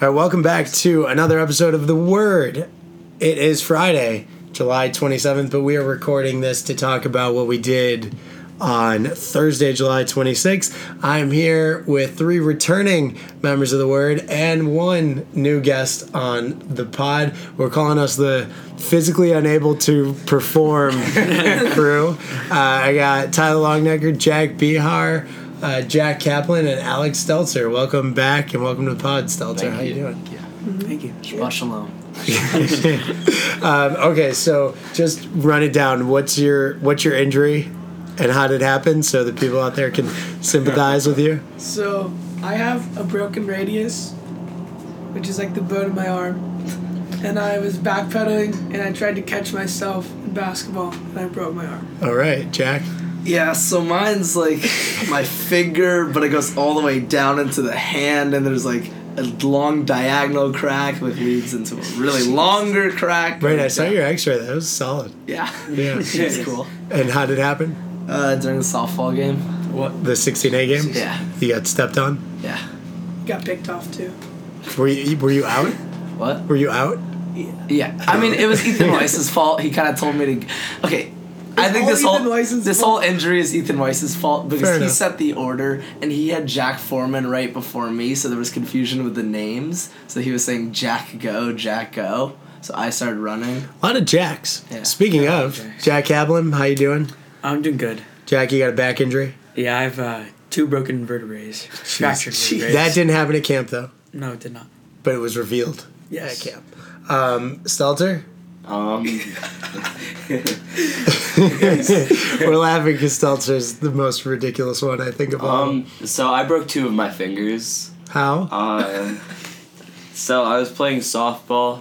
All right, welcome back to another episode of The Word. It is Friday, July 27th, but we are recording this to talk about what we did on Thursday, July 26th. I'm here with three returning members of The Word and one new guest on the pod. We're calling us the physically unable to perform crew. Uh, I got Tyler Longnecker, Jack Bihar, uh, Jack Kaplan, and Alex Stelzer. Welcome back and welcome to the pod, Stelzer. Thank How you you. doing? Thank you. Shabbat shalom. Um, okay, so just run it down. What's your what's your injury, and how did it happen, so that people out there can sympathize with you? So I have a broken radius, which is like the bone of my arm, and I was backpedaling and I tried to catch myself in basketball and I broke my arm. All right, Jack. Yeah, so mine's like my finger, but it goes all the way down into the hand, and there's like a long diagonal crack, which leads into a really longer crack. Right, I saw your X-ray. That was solid. Yeah. Yeah. it's cool. And how did it happen? Uh, during the softball game. What? The 16A game. Yeah. You got stepped on. Yeah. Got picked off too. Were you Were you out? What? Were you out? Yeah. I mean, it was Ethan Weiss's fault. He kind of told me to. Okay. I think all this whole Weiss's this fault. whole injury is Ethan Weiss's fault because Fair he enough. set the order and he had Jack Foreman right before me, so there was confusion with the names. So he was saying Jack go, Jack go. So I started running. A lot of Jacks. Yeah. Speaking of, Jack Kaplan, how you doing? I'm doing good. Jack, you got a back injury. Yeah, I have uh, two broken vertebrae. Fractured vertebrae. That didn't happen at camp though, No, it did not. but it was revealed Yes. at camp. Um, Stelzer, Um, we're laughing because Stelzer's the most ridiculous one I think of all. um, so I broke two of my fingers. How? Uh, so I was playing softball,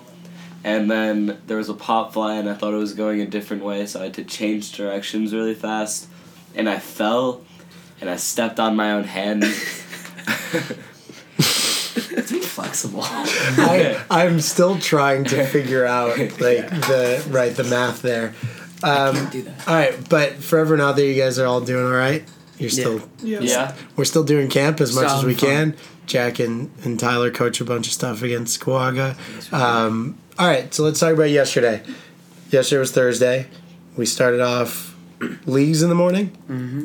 and then there was a pop fly, and I thought it was going a different way, so I had to change directions really fast, and I fell, and I stepped on my own hand. Be flexible. I, I'm still trying to figure out like the right the math there. Um, Do that. all right, but forever now out there, you guys are all doing all right. You're still Yeah. yeah. we're still doing camp as much as Sound we fun. can. Jack and, and Tyler coach a bunch of stuff against Squaga. Um, all right, so let's talk about yesterday. Yesterday was Thursday. We started off leagues in the morning.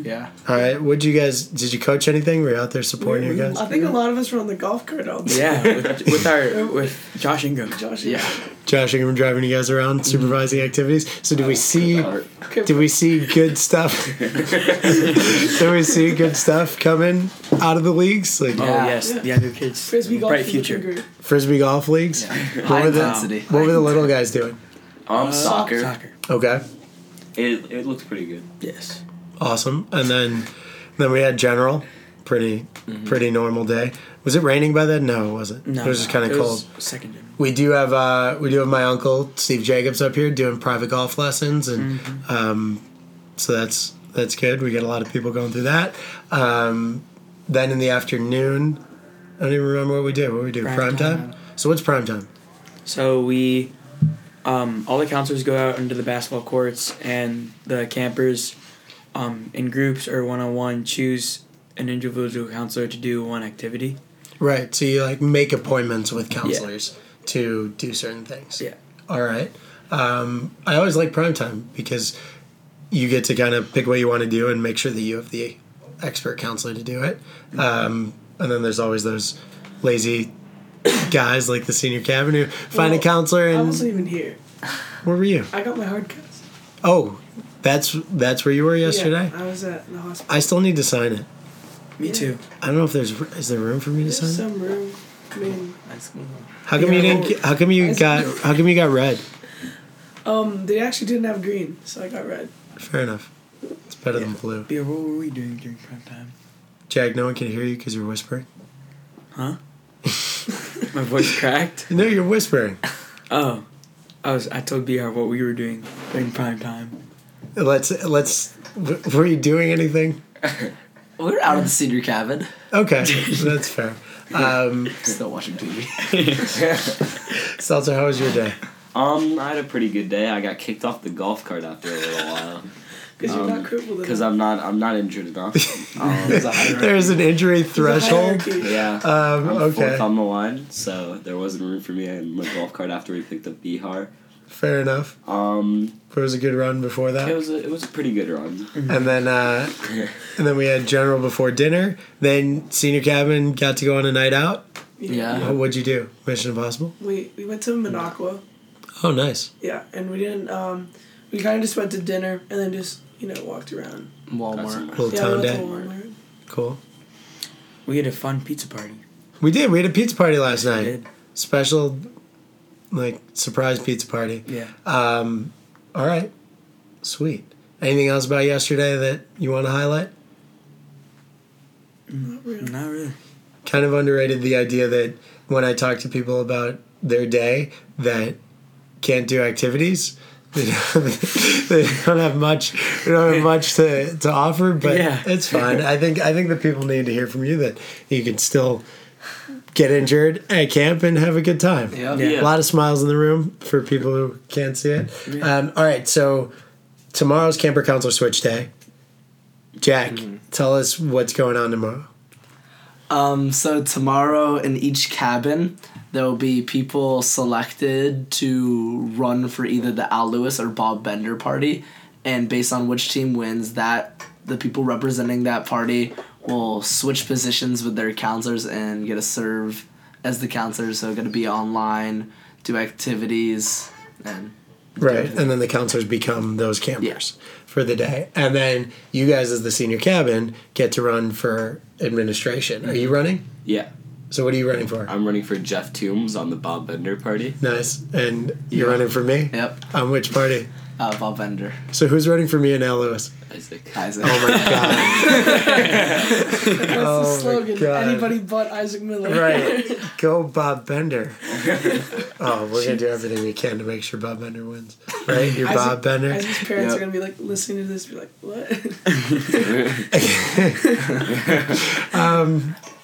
yeah. All right, what you guys? Did you coach anything? Were you out there supporting your guys? I think a lot of us were on the golf cart all day. Yeah, with, with our with Josh Ingram. Josh. Yeah. Josh Ingram driving you guys around, supervising activities. So did we see? Art. Did we see good stuff? did we see good stuff coming out of the leagues, like Oh Yeah. yes, Yeah. the younger kids. Frisbee golf bright is future. frisbee golf leagues? High were the- intensity. What were the little guys doing? Um, Uh, soccer. Soccer. Okay, It, it looked pretty good. Yes. awesome. And then then we had general, pretty pretty normal day. Was it raining by then? No, it wasn't. No, it was just kind of cold. was Second gen. We do have uh we do have my uncle Steve Jacobs up here doing private golf lessons and um so that's that's good. We get a lot of people going through that. Um then in the afternoon I don't even remember what we did. What we do? Prime, Prime time? time. So what's prime time? So we, um, all the counselors go out into the basketball courts, and the campers, um, in groups or one on one, choose an individual counselor to do one activity. Right. So you like make appointments with counselors to do certain things. Yeah. All right. Um, I always like prime time because you get to kind of pick what you want to do and make sure that you have the expert counselor to do it. Um, and then there's always those lazy guys like the senior cabin who find a Well, counselor I and wasn't even here. where were you? I got my hard cuts. Oh, that's that's where you were yesterday. Yeah, I was at the hospital. I still need to sign it. Me Yeah. too. I don't know if there's is there room for me to There's sign it. some room. I mean, How come you didn't? How come you got? How come you got red? um, they actually didn't have green, so I got red. Fair enough. It's better than blue. Bea, what were we doing during prime time? Jack, no one can hear you because you're whispering. Huh? My voice cracked. No, you're whispering. Oh, I was. I told Br what we were doing during prime time. Let's let's. w- Were you doing anything? We were out of the senior cabin. Okay, that's fair. Um, Still watching TV. Seltzer, how was your day? Um, I had a pretty good day. I got kicked off the golf cart after a little while. Because you're not crippled Because. I'm not I'm not injured enough. Um, There's a hierarchy. There's an injury threshold. yeah. Um, I'm okay. fourth on the line, so there wasn't room for me in the golf cart after we picked up Bihar. Fair enough. Um, It was a good run before that. it that. was a, it was a pretty good run. And then uh, and then we had general before dinner. Then senior cabin got to go on a night out. Yeah. Oh, what'd you do? Mission Impossible. We we went to Minocqua. Oh, nice. Yeah, and we didn't. Um, we kind of just went to dinner and then just you know walked around. Walmart. Little Yeah, town we went day. to Walmart. Cool. We had a fun pizza party. We did. We had a pizza party last We night. did. Special, like surprise pizza party. Yeah. Um, all right, sweet. Anything else about yesterday that you want to highlight? Not really. Not really. Kind of underrated the idea that when I talk to people about their day that can't do activities, they don't, they don't have much, they don't have much to, to offer. But Yeah. it's fine. I think I think the people need to hear from you that you can still get injured at camp and have a good time. Yep. Yeah. A lot of smiles in the room for people who can't see it. Um, all right, so tomorrow's camper counselor switch day. Jack, tell us what's going on tomorrow. Um, so tomorrow in each cabin, there will be people selected to run for either the Al Lewis or Bob Bender party, and based on which team wins, that the people representing that party will switch positions with their counselors and get to serve as the counselors. So going to be online, do activities, and Right, and then the counselors become those campers for the day, and then you guys, as the senior cabin, get to run for administration. Are you running? Yeah, So what are you running for? I'm running for Jeff Toombs on the Bob Bender party. Nice, and you're Yeah. running for me. yep, On which party? Uh, Bob Bender, So who's running for me and Al Lewis? Isaac. Isaac. Oh my god! That's Oh the slogan. Anybody but Isaac Miller. right, go Bob Bender. Oh, we're gonna do everything we can to make sure Bob Bender wins. Right, you're Isaac- Bob Bender. Isaac's parents Yep. are gonna be like listening to this, be like, "What?"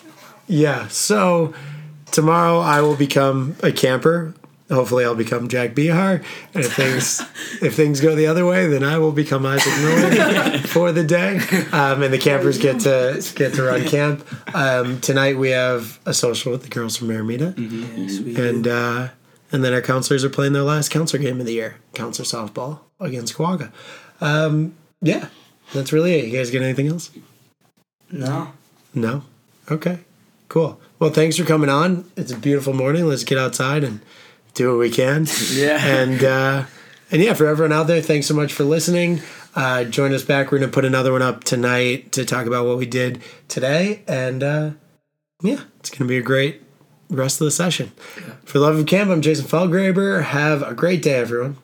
Yeah. So tomorrow I will become a camper. Hopefully I'll become Jack Bihar. And if things if things go the other way, then I will become Isaac Miller for the day. Um, and the campers get to get to run camp. Um, tonight we have a social with the girls from Aramita. Yeah, sweet. And uh, and then our counselors are playing their last counselor game of the year, counselor softball against Quagga. Um, yeah, that's really it. You guys got anything else? No. No. Okay. Cool. Well, thanks for coming on. It's a beautiful morning. Let's get outside and do what we can. Yeah. And uh, and yeah, for everyone out there, thanks so much for listening. Uh, join us back. We're gonna put another one up tonight to talk about what we did today. And uh, yeah, it's gonna be a great rest of the session. For the love of camp, I'm Jason Felgraber. Have a great day, everyone.